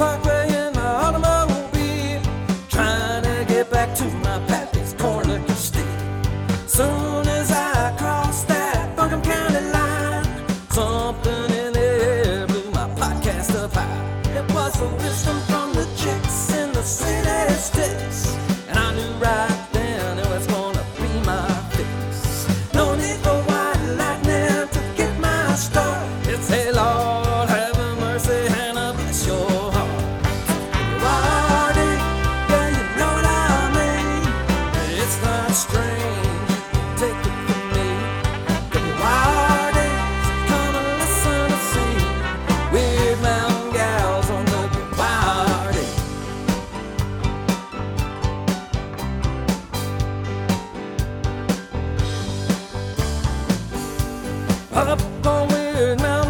parkway Up on Wyrd Mountain,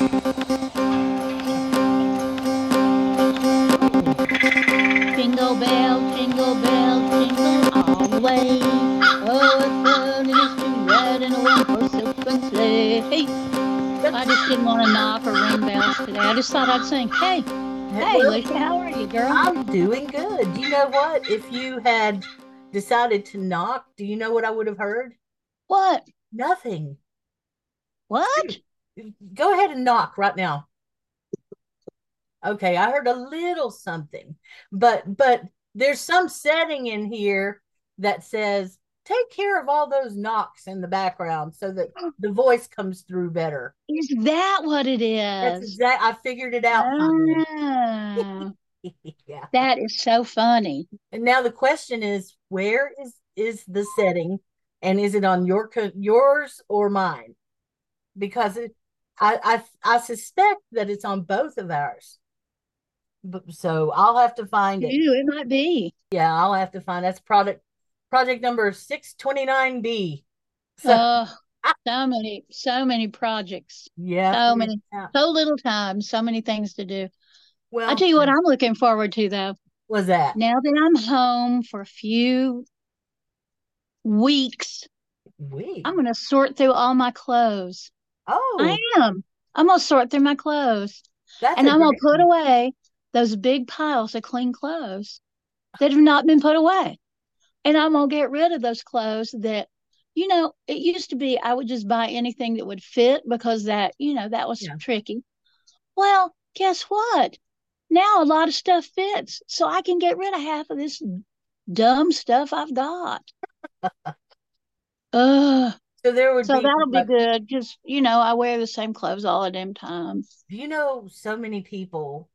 Just thought I'd sing. Hey, hey, Alicia, how are you, girl? I'm doing good. Do you know what? If you had decided to knock, do you know what I would have heard? What? Nothing. What? Go ahead and knock right now. Okay, I heard a little something, but but there's some setting in here that says take care of all those knocks in the background so that the voice comes through better. Is that what it is? That's exact. I figured it out. Ah, yeah. that is so funny. And now the question is, where is is the setting, and is it on your yours or mine? Because it, I I I suspect that it's on both of ours. So I'll have to find it. Ew, it might be. Yeah, I'll have to find that's product project number six twenty nine B. So Oh, so many, so many projects. yeah, so many- yeah. So little time, so many things to do. Well, I tell you what, uh, I'm looking forward to though. was that? Now that I'm home for a few weeks, We I'm going to sort through all my clothes. oh, I am. I'm going to sort through my clothes that's and I'm going to put one. away those big piles of clean clothes that have not been put away. And I'm going to get rid of those clothes that, you know, it used to be I would just buy anything that would fit because that, you know, that was Yeah. tricky. Well, guess what? Now a lot of stuff fits. So I can get rid of half of this dumb stuff I've got. Ugh. So there would So be that'll be good because, you know, I wear the same clothes all the damn time. you know, so many people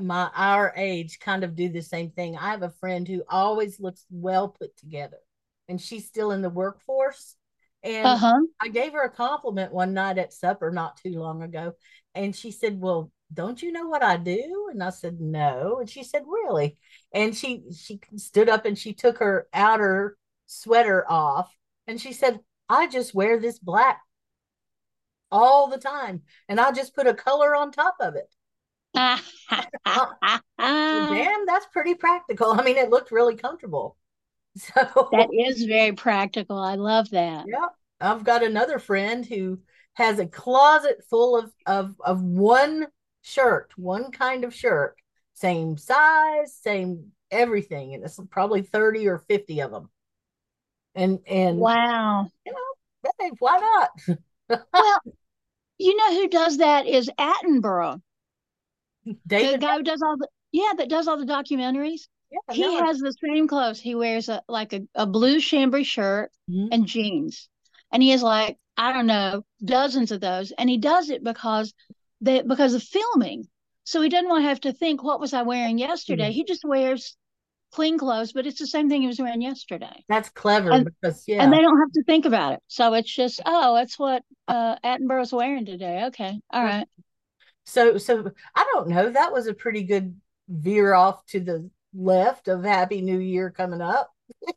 my our age kind of do the same thing. I have a friend who always looks well put together, and she's still in the workforce. And Uh huh. I gave her a compliment one night at supper not too long ago, and she said, "Well, don't you know what I do?" And I said, "No." And she said, "Really?" And she she stood up and she took her outer sweater off, and she said, "I just wear this black all the time, and I just put a color on top of it." Damn, that's pretty practical. I mean, it looked really comfortable. So That is very practical. I love that. Yeah, I've got another friend who has a closet full of of of one shirt, one kind of shirt, same size, same everything, and it's probably 30 or 50 of them. And and Wow. you know, hey, why not? Well, you know who does that is Attenborough, the guy who does all the yeah, that does all the documentaries. yeah, He no, has the same clothes. He wears a like a, a blue chambray shirt Mhm. and jeans. And he has like, I don't know, dozens of those. And he does it because they because of filming. So he doesn't want to have to think, what was I wearing yesterday? Mhm. He just wears clean clothes, but it's the same thing he was wearing yesterday. that's clever And- because yeah, And they don't have to think about it. So it's just, oh, that's what uh Attenborough's wearing today. Okay. All right. So so I don't know. That was a pretty good veer off to the left of Happy New Year coming up.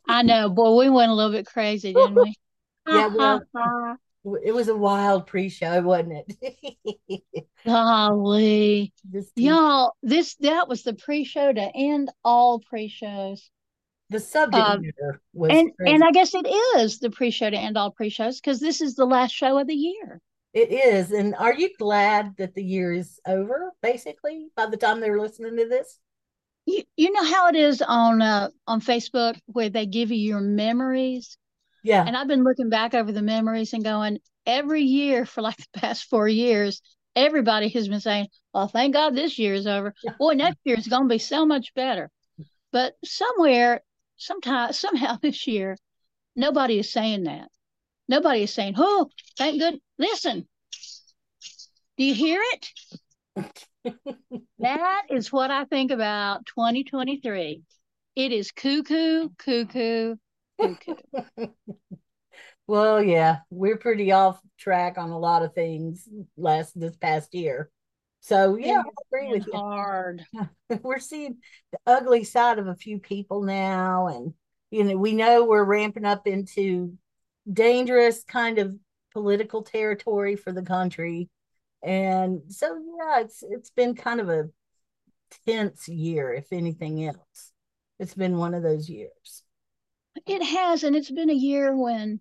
I know, boy, we went a little bit crazy, didn't we? Yeah, well- It was a wild pre-show, wasn't it? Golly. Just Y'all, this that was the pre-show to end all pre-shows. the subject um, was And crazy. and I guess it is the pre-show to end all pre-shows because this is the last show of the year. It is. And are you glad that the year is over, basically, by the time they're listening to this? You you know how it is on uh on Facebook where they give you your memories? Yeah. And I've been looking back over the memories and going, every year for like the past four years, everybody has been saying, Well, thank God this year is over. Boy, next year is gonna be so much better. But somewhere, sometime somehow this year, nobody is saying that. Nobody is saying, Oh, thank good. Listen, do you hear it? That is what I think about 2023. It is cuckoo, cuckoo, cuckoo. Well, yeah, we're pretty off track on a lot of things last this past year. So yeah, I agree with you. hard. we're seeing the ugly side of a few people now and you know we know we're ramping up into dangerous kind of political territory for the country and so yeah it's it's been kind of a tense year if anything else it's been one of those years It has, and it's been a year when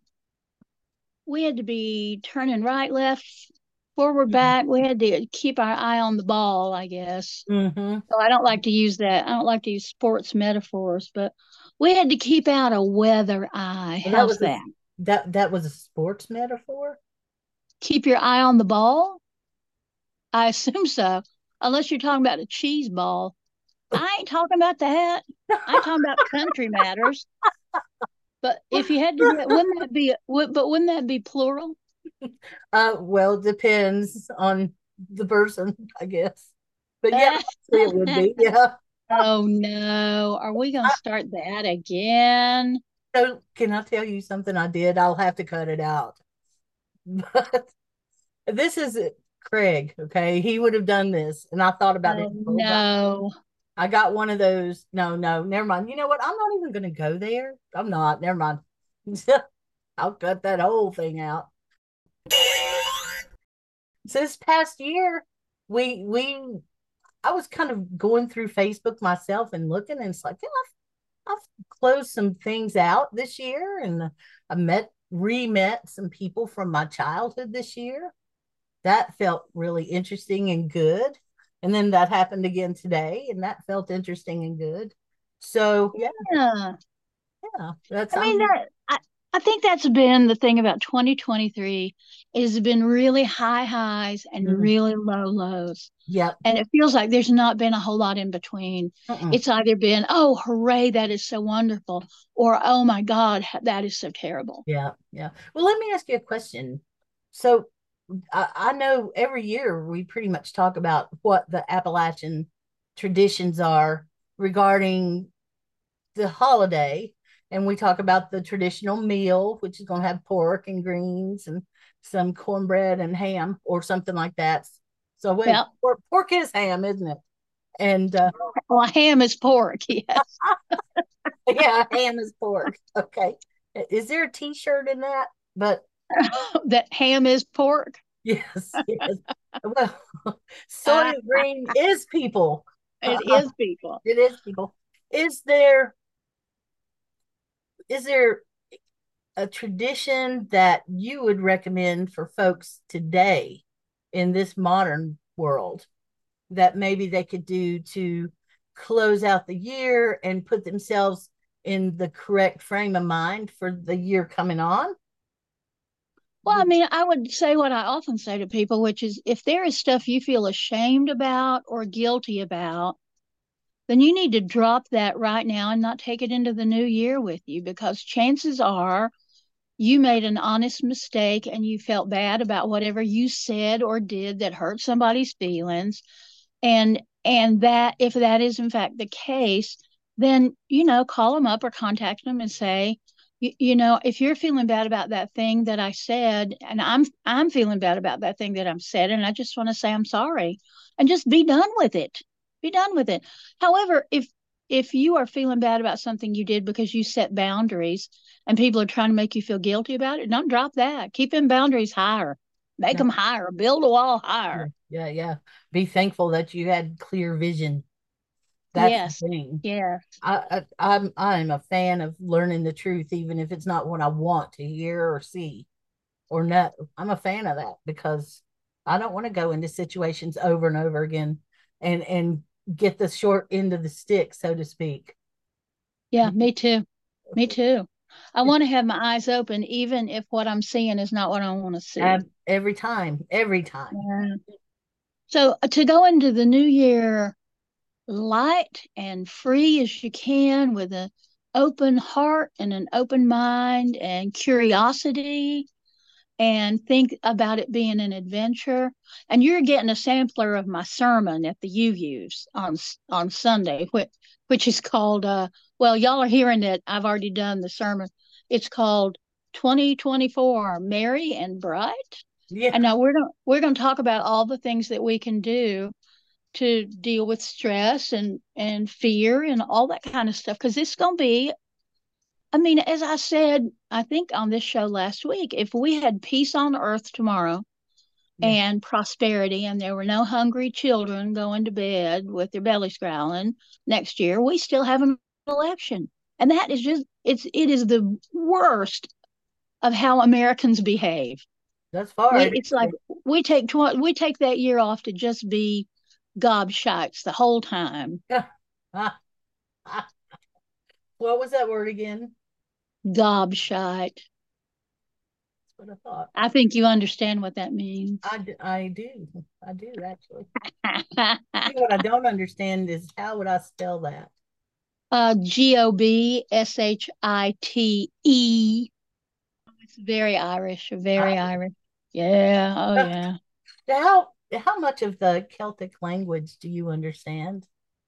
we had to be turning right, left, forward, back. We had to keep our eye on the ball, I guess. mm-hmm. So I don't like to use that. I don't like to use sports metaphors, but we had to keep out a weather eye. Well, that How's was a- that? That that was a sports metaphor Keep your eye on the ball? I assume so, unless you're talking about a cheese ball. I ain't talking about that. I'm talking about country matters. But if you had to, wouldn't that be? But wouldn't that be plural? uh well depends on the person i guess but yeah it would be yeah Oh no, are we gonna start that again? So can I tell you something I did? I'll have to cut it out. But this is Craig, okay? He would have done this, and I thought about it. Oh time. no. I got one of those. No, no, never mind. You know what? I'm not even going to go there. I'm not. Never mind. I'll cut that whole thing out. So this past year, we we I was kind of going through Facebook myself and looking, and it's like, yeah, I've closed some things out this year, and I met re-met some people from my childhood this year. That felt really interesting and good. And then that happened again today, and that felt interesting and good. So yeah, Yeah. yeah, that's I mean I'm- that I, think that's been the thing about 2023 is been really high highs and Mhm. really low lows. Yep. And it feels like there's not been a whole lot in between. Mm-mm. It's either been, oh, hooray, that is so wonderful, or oh my God, that is so terrible. Yeah, yeah. Well, let me ask you a question. So, I, I know every year we pretty much talk about what the Appalachian traditions are regarding the holiday, and we talk about the traditional meal, which is going to have pork and greens and some cornbread and ham or something like that. So, wait, Yeah. pork, pork is ham, isn't it? And uh, Well, ham is pork, yes. yeah, ham is pork. Okay. Is there a T-shirt in that? But that ham is pork. Yes, yes. Well, Soylent Green is people. It is people. It is people. Is there is there a tradition that you would recommend for folks today in this modern world that maybe they could do to close out the year and put themselves in the correct frame of mind for the year coming on? Well, I mean, I would say what I often say to people, which is if there is stuff you feel ashamed about or guilty about, then you need to drop that right now and not take it into the new year with you because chances are you made an honest mistake and you felt bad about whatever you said or did that hurt somebody's feelings. And and that if that is in fact the case, then you know, call them up or contact them and say, you, you know if you're feeling bad about that thing that i said and i'm i'm feeling bad about that thing that i'm said and i just want to say i'm sorry and just be done with it be done with it however if if you are feeling bad about something you did because you set boundaries and people are trying to make you feel guilty about it don't drop that keep them boundaries higher make Yeah. them higher build a wall higher Yeah, yeah. Be thankful that you had clear vision. That's Yes. the thing. yeah I, I I'm I'm a fan of learning the truth, even if it's not what I want to hear or see or know. I'm a fan of that because I don't want to go into situations over and over again and and get the short end of the stick, so to speak. yeah me too me too i want to have my eyes open even if what i'm seeing is not what i want to see And every time, every time. Yeah. So uh, to go into the new year light and free as you can with an open heart and an open mind and curiosity and think about it being an adventure. And you're getting a sampler of my sermon at the UU's on on Sunday, which which is called uh well, y'all are hearing it. I've already done the sermon. It's called 2024 Merry and Bright. Yeah. And now we're gonna we're going to talk about all the things that we can do to deal with stress and and fear and all that kind of stuff because it's going to be I mean as I said I think on this show last week if we had peace on earth tomorrow Yeah. and prosperity and there were no hungry children going to bed with their bellies growling next year we still have an election and that is just it's it is the worst of how Americans behave That's far. it's like we take tw- we take that year off to just be gobshites the whole time. what was that word again? Gobshite. That's what I thought. I think you understand what that means. I, do. I do actually. What I don't understand is how would I spell that? uh, G O B S H I T E. It's very Irish. Very Irish. Irish. Yeah. Oh yeah. How how much of the Celtic language do you understand?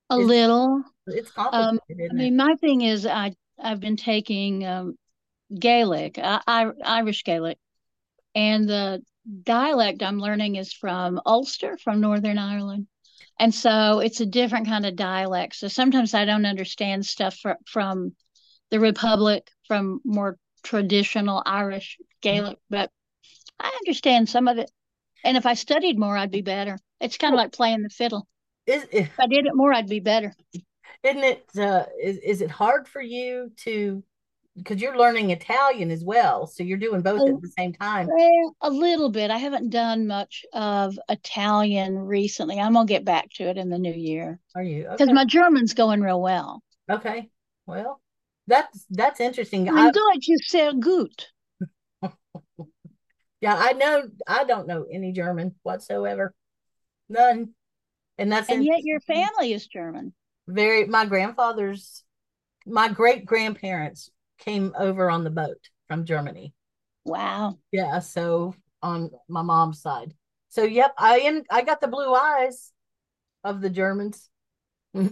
A Is- little. It's complicated, Um, I mean, my thing is, I I've been taking um, Gaelic, I, I, Irish Gaelic, and the dialect I'm learning is from Ulster, from Northern Ireland, and so it's a different kind of dialect. So sometimes I don't understand stuff fr- from the Republic, from more traditional Irish Gaelic, but I understand some of it. And if I studied more, I'd be better. It's kind of like playing the fiddle. it? If I did it more, I'd be better. Isn't it uh, is, is it hard for you to because you're learning Italian as well, so you're doing both Oh. at the same time. Well, a little bit. I haven't done much of Italian recently. I'm gonna get back to it in the new year Are you because okay? my German's going real well. Okay. Well, That's that's interesting. In I, Deutsch is sehr gut. yeah, I know. I don't know any German whatsoever, none. And that's And yet your family is German. Very. My grandfather's, my great grandparents came over on the boat from Germany. Wow. Yeah, so on my mom's side. So yep, I in I got the blue eyes of the Germans. Yeah,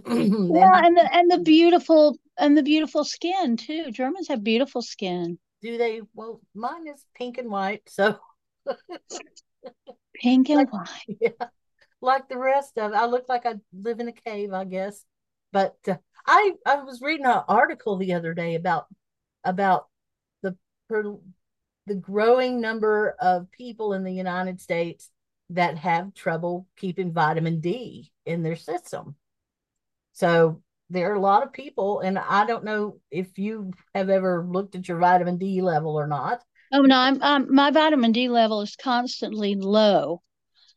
and the and the beautiful and the beautiful skin too. Germans have beautiful skin. do they? Well, mine is pink and white, so Pink and Like- white. yeah, like the rest of. I look like I live in a cave, I guess. But uh, I I was reading an article the other day about about the the growing number of people in the United States that have trouble keeping vitamin D in their system. So there are a lot of people, and I don't know if you have ever looked at your vitamin D level or not. Oh no, I'm, um my vitamin D level is constantly low.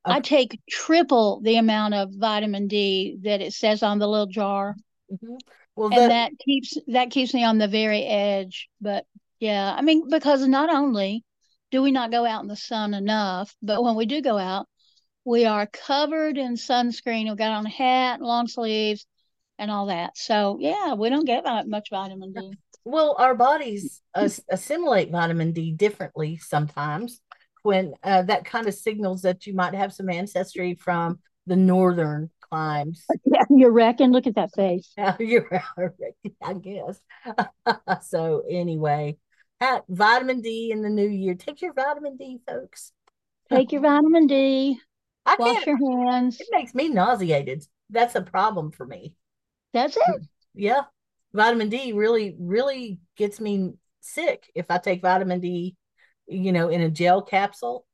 I take triple the amount of vitamin D that it says on the little jar, Mhm. Well, and the- that keeps that keeps me on the very edge. But yeah, I mean, because not only do we not go out in the sun enough, but when we do go out, we are covered in sunscreen. We've got on a hat, long sleeves, and all that. So yeah, we don't get much vitamin D. Well, our bodies assimilate vitamin D differently sometimes. When uh, that kind of signals that you might have some ancestry from the northern climes. Yeah, you reckon? Look at that face. Yeah, You're I guess. so anyway, ha- vitamin D in the new year. Take your vitamin D, folks. Take your vitamin D. I Wash can't. your hands. It makes me nauseated. That's a problem for me. That's it. Yeah, vitamin D really, really gets me sick if I take vitamin D, you know, in a gel capsule.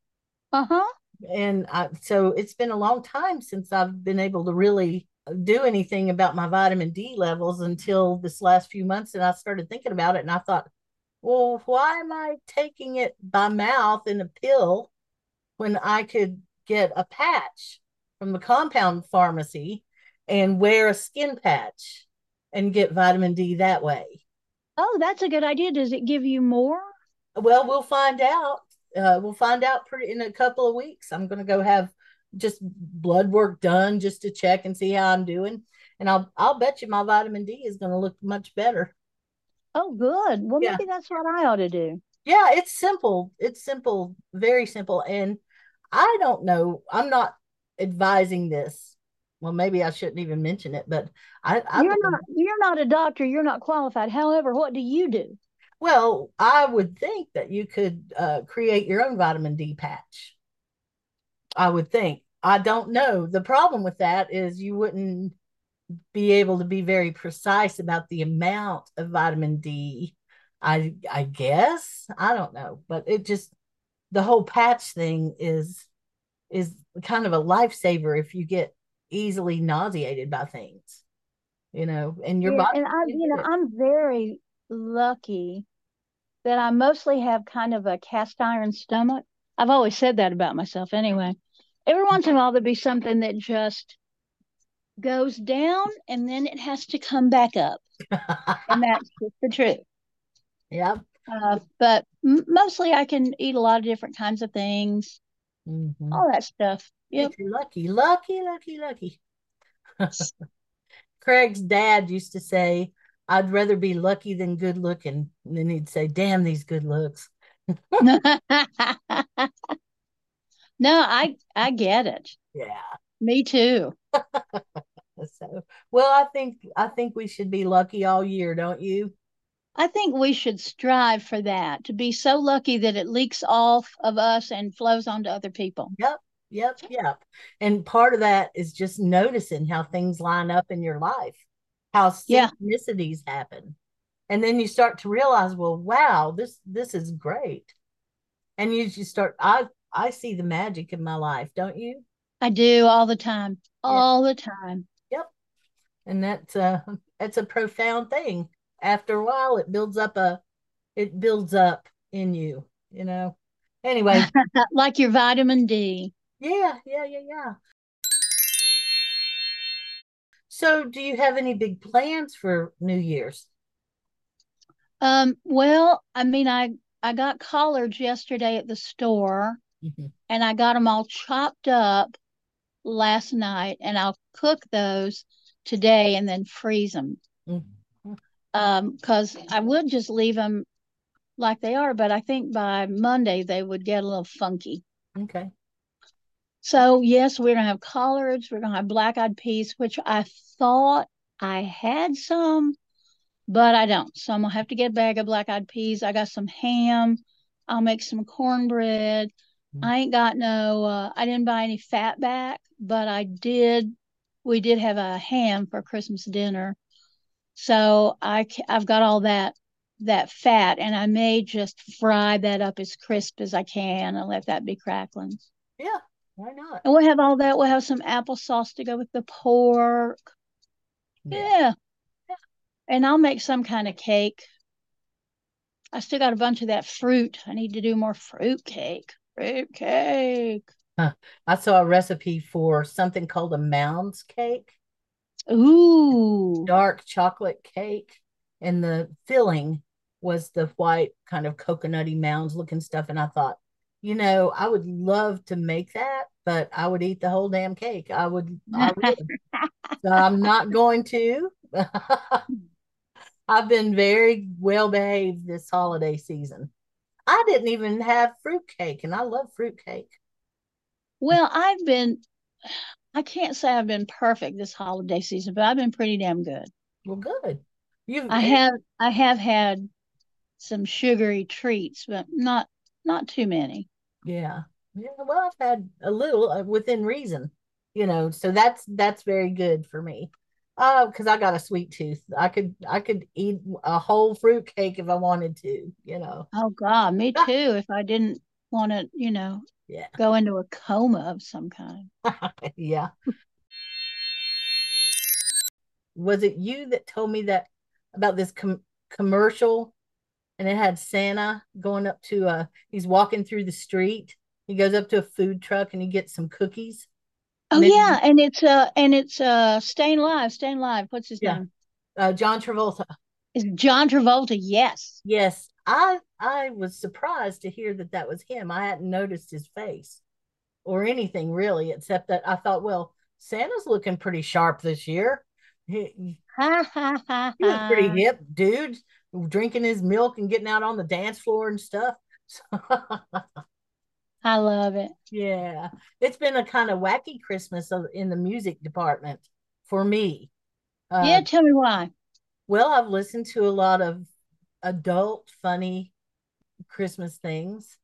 Uh-huh. And I, so it's been a long time since I've been able to really do anything about my vitamin D levels until this last few months. And I started thinking about it and I thought, well, why am I taking it by mouth in a pill when I could get a patch from the compound pharmacy and wear a skin patch and get vitamin D that way? Oh, that's a good idea. Does it give you more? Well, we'll find out. Uh, we'll find out pretty in a couple of weeks. I'm going to go have just blood work done just to check and see how I'm doing. And I'll I'll bet you my vitamin D is going to look much better. Oh, good. Well, Yeah. maybe that's what I ought to do. Yeah, it's simple. It's simple, very simple. And I don't know. I'm not advising this. Well, maybe I shouldn't even mention it, but I, I You're not you're not a doctor, you're not qualified. However, what do you do? Well, I would think that you could uh, create your own vitamin D patch. I would think. I don't know. The problem with that is you wouldn't be able to be very precise about the amount of vitamin D. I I guess. I don't know, but it just the whole patch thing is is kind of a lifesaver if you get easily nauseated by things. You know, and your Yeah, body and I, you know, it. I'm very lucky that I mostly have kind of a cast iron stomach. I've always said that about myself anyway. Every once in a while there'll be something that just goes down and then it has to come back up. And that's just the truth. yeah. Uh, but m- mostly I can eat a lot of different kinds of things, Mhm. all that stuff. Yep. You're lucky, lucky, lucky, lucky. Craig's dad used to say, I'd rather be lucky than good looking. And then he'd say, Damn these good looks. no, I I get it. Yeah. Me too. So well, I think I think we should be lucky all year, don't you? I think we should strive for that, to be so lucky that it leaks off of us and flows onto other people. Yep, yep, yep. And part of that is just noticing how things line up in your life, how Yeah. synchronicities happen. And then you start to realize, well, wow, this this is great. And you just start I I see the magic in my life, don't you? I do all the time, all the time. Yep. And that's uh that's a profound thing. After a while it builds up a it builds up in you, you know. Anyway, Like your vitamin D. Yeah, yeah, yeah, yeah. So, do you have any big plans for New Year's? Um, well, I mean, I I got collards yesterday at the store, Mhm. and I got them all chopped up last night, and I'll cook those today and then freeze them. Mhm. Um, because I would just leave them like they are, but I think by Monday they would get a little funky. Okay. So yes, we're gonna have collards. We're gonna have black-eyed peas, which I thought I had some, but I don't. So I'm gonna have to get a bag of black-eyed peas. I got some ham. I'll make some cornbread. Mm. I ain't got no. Uh, I didn't buy any fat back, but I did. We did have a ham for Christmas dinner, so I, I've got all that that fat, and I may just fry that up as crisp as I can and let that be crackling. Yeah. Why not? And we'll have all that. We'll have some applesauce to go with the pork. Yeah. And I'll make some kind of cake. I still got a bunch of that fruit. I need to do more fruit cake. Fruit cake. I saw a recipe for something called a mounds cake, Ooh. dark chocolate cake, and the filling was the white kind of coconutty mounds looking stuff. And I thought, you know, I would love to make that, but I would eat the whole damn cake. I would, I would. so I'm not going to. I've been very well behaved this holiday season. I didn't even have fruit cake, and I love fruit cake. Well, I've been, I can't say I've been perfect this holiday season, but I've been pretty damn good. Well, good. You've, I have, I have had some sugary treats, but not, not too many. Yeah. Yeah, well, I've had a little uh, within reason, you know, so that's that's very good for me. Uh, because I got a sweet tooth. I could I could eat a whole fruit cake if I wanted to, you know. Oh God, me too. If I didn't want to, you know, Yeah. go into a coma of some kind. Yeah. Was it you that told me that about this com commercial and it had Santa going up to uh he's walking through the street. He goes up to a food truck and he gets some cookies. Oh Maybe- yeah, and it's uh and it's uh Stayin' Alive, Stayin' Alive. What's his Yeah. name? Uh John Travolta. Is John Travolta? Yes. Yes, I I was surprised to hear that that was him. I hadn't noticed his face or anything really, except that I thought, well, Santa's looking pretty sharp this year. He, he was pretty hip, dude, drinking his milk and getting out on the dance floor and stuff. I love it. yeah, it's been a kind of wacky Christmas in the music department for me. Uh, Yeah, tell me why. Well, I've listened to a lot of adult funny Christmas things.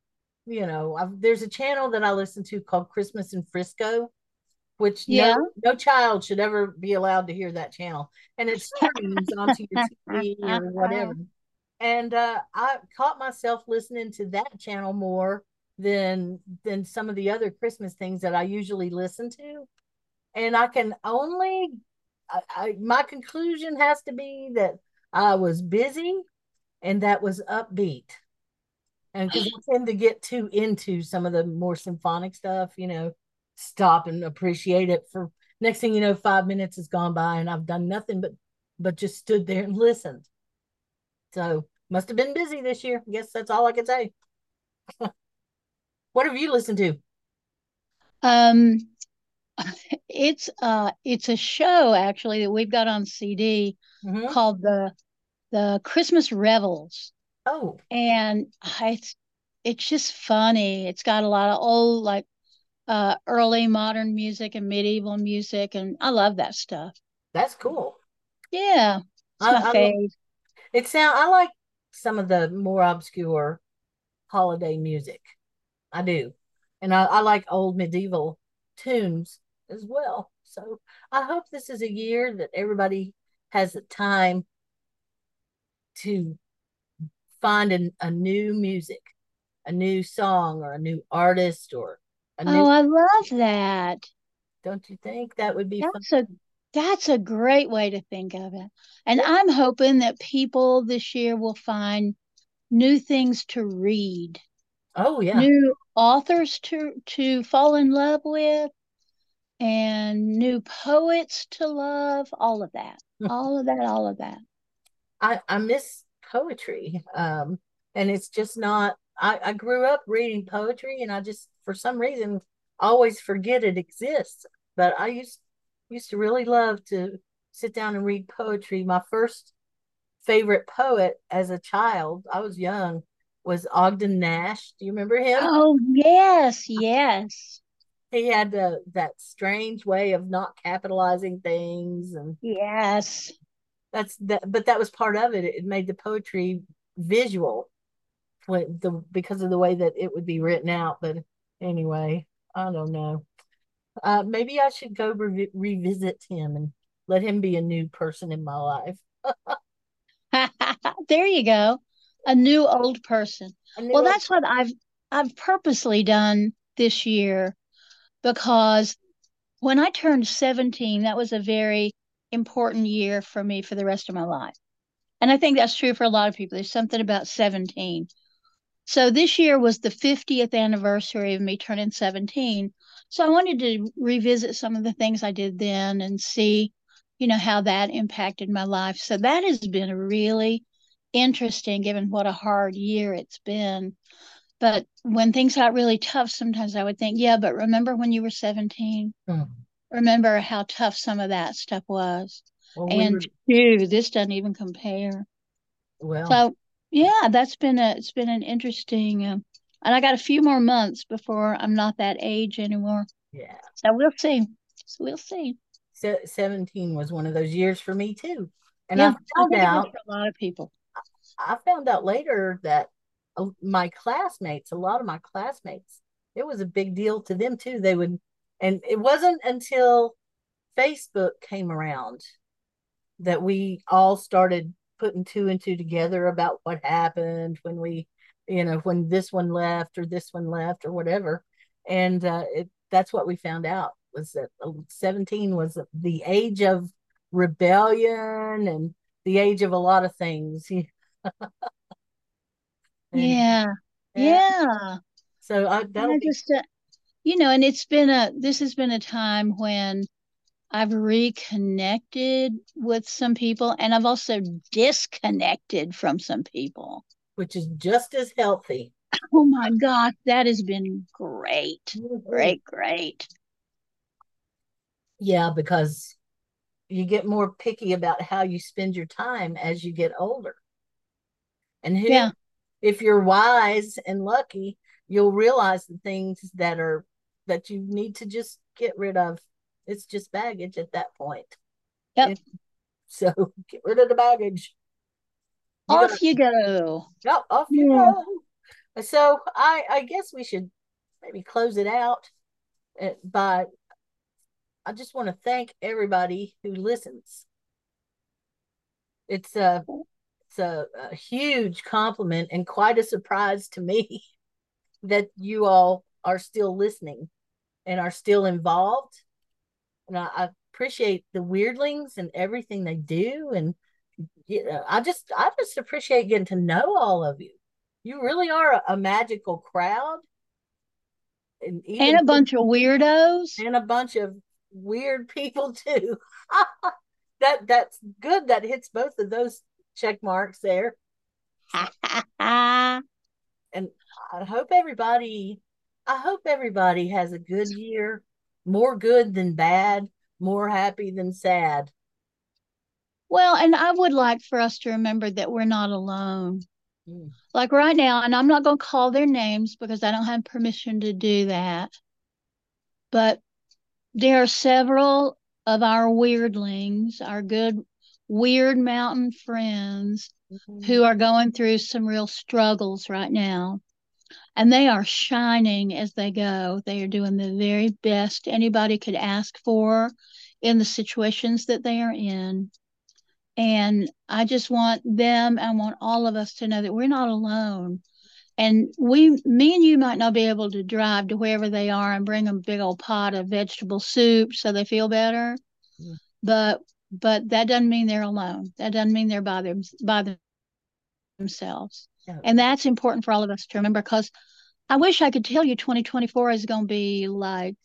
You know, I've, there's a channel that I listen to called Christmas in Frisco, which Yeah. no, no child should ever be allowed to hear that channel. And it streams onto your TV or whatever. And uh, I caught myself listening to that channel more than than some of the other Christmas things that I usually listen to. And I can only I, I, my conclusion has to be that I was busy and that was upbeat. And because I tend to get too into some of the more symphonic stuff, you know, stop and appreciate it for next thing you know, five minutes has gone by and I've done nothing but but just stood there and listened. So must have been busy this year. Guess that's all I can say. what have you listened to? Um, it's uh, it's a show actually that we've got on CD Mhm. called the the Christmas Revels, Oh, and it's it's just funny. It's got a lot of old like uh early modern music and medieval music, and I love that stuff. that's cool. Yeah, it's I- my I fave. It sound I like some of the more obscure holiday music. I do. And I, I like old medieval tunes as well. So I hope this is a year that everybody has the time to find an, a new music, a new song or a new artist or a new Oh, I love that. don't you think that would be fun? That's a that's a great way to think of it. And I'm hoping that people this year will find new things to read, Oh yeah. new authors to to fall in love with, and new poets to love, all of that. All of that, all of that. I, I miss poetry. Um, and it's just not, I, I grew up reading poetry and I just, for some reason, always forget it exists. But I used, used to really love to sit down and read poetry. My first favorite poet as a child, I was young, was Ogden Nash. Do you remember him? Oh, yes, yes. He had uh, that strange way of not capitalizing things and Yes. that's that but that was part of it it made the poetry visual when the because of the way that it would be written out but anyway i don't know uh maybe i should go revi- revisit him and let him be a new person in my life There you go. A new old person. New Well, old- that's what I've I've purposely done this year because when I turned 17, that was a very important year for me for the rest of my life. And I think that's true for a lot of people. There's something about 17. So this year was the 50th anniversary of me turning 17. So I wanted to revisit some of the things I did then and see, you know, how that impacted my life. So that has been really interesting given what a hard year it's been. But when things got really tough, sometimes I would think, yeah, but remember when you were 17? Hmm. Remember how tough some of that stuff was. well, we And were- phew, this doesn't even compare. well So yeah, that's been a it's been an interesting um, and I got a few more months before I'm not that age anymore. yeah So we'll see. So we'll see. Se- 17 was one of those years for me too and yeah, i found think it was out for a lot of people. I found out later that uh, my classmates, a lot of my classmates, it was a big deal to them too. They would, and it wasn't until Facebook came around that we all started putting two and two together about what happened when we, you know, when this one left or this one left or whatever. And uh, it, that's what we found out was that uh, 17 was the age of rebellion and the age of a lot of things. And- Yeah. Yeah. So I, I just uh, you know, and it's been a this has been a time when I've reconnected with some people and I've also disconnected from some people. which is just as healthy. Oh my gosh, that has been great. Mm-hmm. Great, great. Yeah, because you get more picky about how you spend your time as you get older. And who, Yeah. if you're wise and lucky, you'll realize the things that are that you need to just get rid of. It's just baggage at that point. Yep. And so get rid of the baggage. You Off gotta- you go. Yep, off you Yeah. go. So I I guess we should maybe close it out uh, by I just want to thank everybody who listens. It's a it's a, a huge compliment and quite a surprise to me that you all are still listening and are still involved. And I, I appreciate the weirdlings and everything they do and yeah, I just I just appreciate getting to know all of you. You really are a, a magical crowd, and And a bunch of weirdos. and a bunch of weird people too. that that's good. That hits both of those check marks there. And I hope everybody, I hope everybody has a good year, more good than bad, more happy than sad. Well, and I would like for us to remember that we're not alone. Mm. Like right now, and I'm not going to call their names because I don't have permission to do that. But there are several of our weirdlings, our good weird mountain friends, who are going through some real struggles right now. And they are shining as they go. They are doing the very best anybody could ask for in the situations that they are in. And I just want them, I want all of us to know that we're not alone. And we, me and you might not be able to drive to wherever they are and bring them a big old pot of vegetable soup so they feel better. Mm. But, but that doesn't mean they're alone. That doesn't mean they're by them, by themselves. Yeah. And that's important for all of us to remember because I wish I could tell you 2024 is going to be like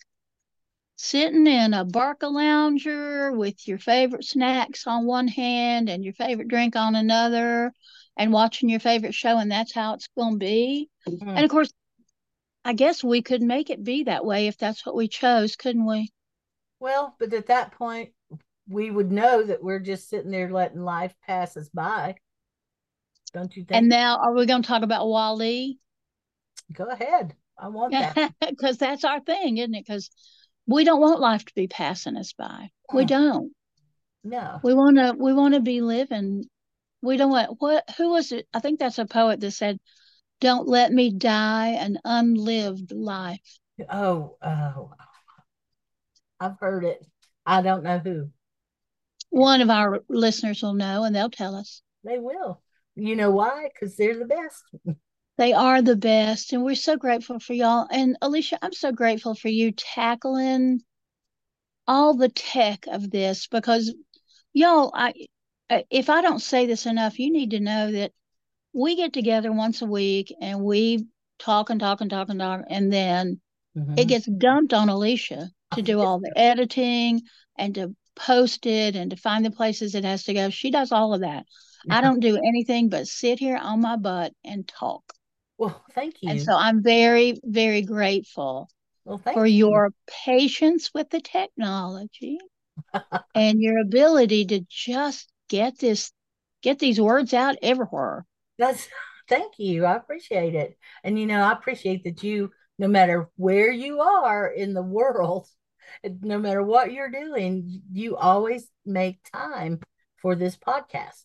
sitting in a Barcalounger with your favorite snacks on one hand and your favorite drink on another and watching your favorite show, and that's how it's going to be. Mhm. And of course, I guess we could make it be that way if that's what we chose, couldn't we? Well, but at that point, we would know that we're just sitting there letting life pass us by. Don't you think? And now, are we going to talk about Wally? Go ahead. I want that. Because that's our thing, isn't it? Because we don't want life to be passing us by. We Mm. don't. No. We want to. We want to be living. We don't want what? Who was it? I think that's a poet that said, "Don't let me die an unlived life." Oh, oh. I've heard it. I don't know who. One of our listeners will know, and they'll tell us. They will. You know why? Because they're the best. They are the best, and we're so grateful for y'all. And Alicia, I'm so grateful for you tackling all the tech of this because y'all, I I- if I don't say this enough, you need to know that we get together once a week and we talk and talk and talk and talk, and then Mhm. it gets dumped on Alicia to do all the editing and to post it and to find the places it has to go. She does all of that. I don't do anything but sit here on my butt and talk. Well, thank you. And so I'm very, very grateful well, thank for you. your patience with the technology and your ability to just get this, get these words out everywhere. That's thank you. I appreciate it. And you know, I appreciate that you, no matter where you are in the world, no matter what you're doing, you always make time for this podcast.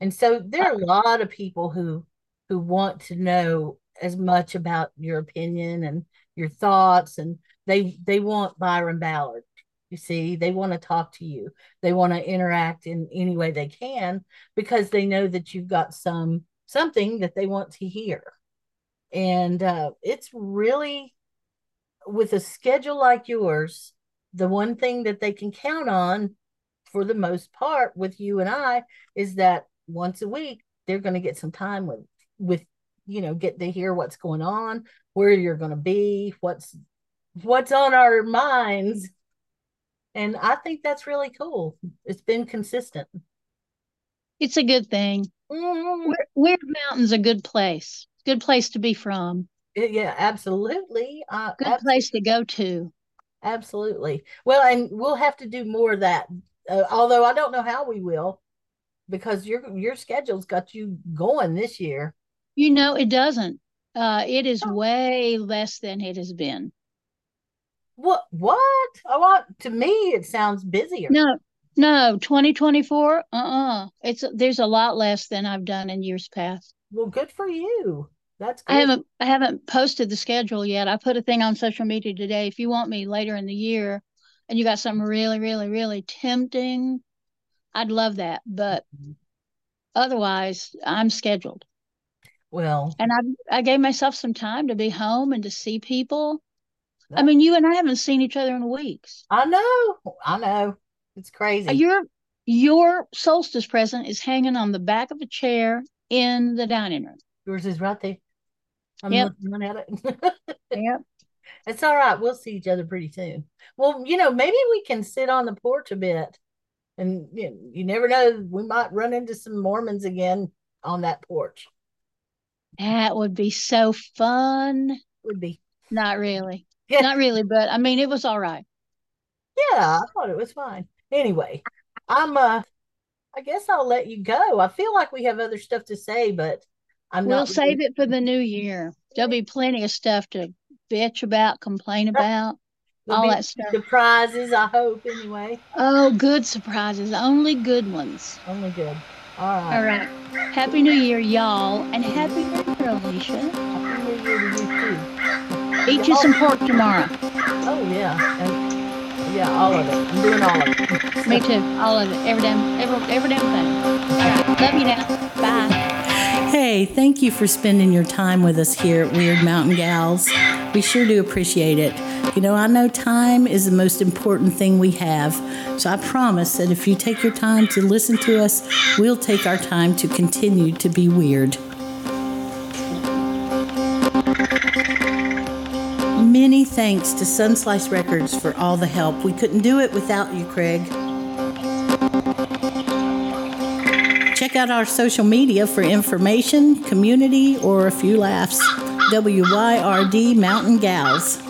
And so there are a lot of people who who want to know as much about your opinion and your thoughts and they they want Byron Ballard. You see, they want to talk to you. They want to interact in any way they can because they know that you've got some something that they want to hear. And uh, it's really with a schedule like yours, the one thing that they can count on for the most part with you and I is that once a week they're going to get some time with with you know get to hear what's going on, where you're going to be, what's what's on our minds. And I think that's really cool. It's been consistent. It's a good thing. Mhm. Wyrd, Wyrd Mountain's a good place. Good place to be from. Yeah, absolutely. Uh, Good abs- place to go to. Absolutely. Well, and we'll have to do more of that. Uh, although I don't know how we will, because your your schedule's got you going this year. You know, it doesn't. Uh, it is Oh. way less than it has been. What? What? Oh, well, to me, it sounds busier. No, no, 2024, uh-uh. It's there's a lot less than I've done in years past. Well, good for you. That's good. I haven't I haven't posted the schedule yet. I put a thing on social media today. If you want me later in the year and you got something really, really, really tempting, I'd love that. But mm-hmm. otherwise, I'm scheduled. Well, And I I gave myself some time to be home and to see people. I mean, you and I haven't seen each other in weeks. I know. I know. It's crazy. Your your solstice present is hanging on the back of a chair in the dining room. Yours is right there. I'm Yep. looking at it. Yep. It's all right. We'll see each other pretty soon. Well, you know, maybe we can sit on the porch a bit. And you, know, you never know, we might run into some Mormons again on that porch. That would be so fun. Would be. Not really. Yeah. Not really, but I mean, it was all right. Yeah, I thought it was fine. Anyway, I'm uh I guess I'll let you go. I feel like we have other stuff to say, but I'm We'll save it for the new year. There'll be plenty of stuff to bitch about, complain about, There'll all that stuff. surprises, I hope, anyway. Oh, good surprises. Only good ones. Only good. All right. All right. Happy New Year, y'all. And Happy New Year, Alicia. Happy New Year to you too. Eat you some pork tomorrow. Oh yeah. And yeah, all of it. I'm doing all of it. Me too. All of it. Every damn, every, every damn thing. All right. Love you now. Bye. Hey, thank you for spending your time with us here at Wyrd Mountain Gals. We sure do appreciate it. You know, I know time is the most important thing we have, so I promise that if you take your time to listen to us, we'll take our time to continue to be weird. Many thanks to Sunslice Records for all the help. We couldn't do it without you, Craig. Check out our social media for information, community, or a few laughs. WYRD Mountain Gals.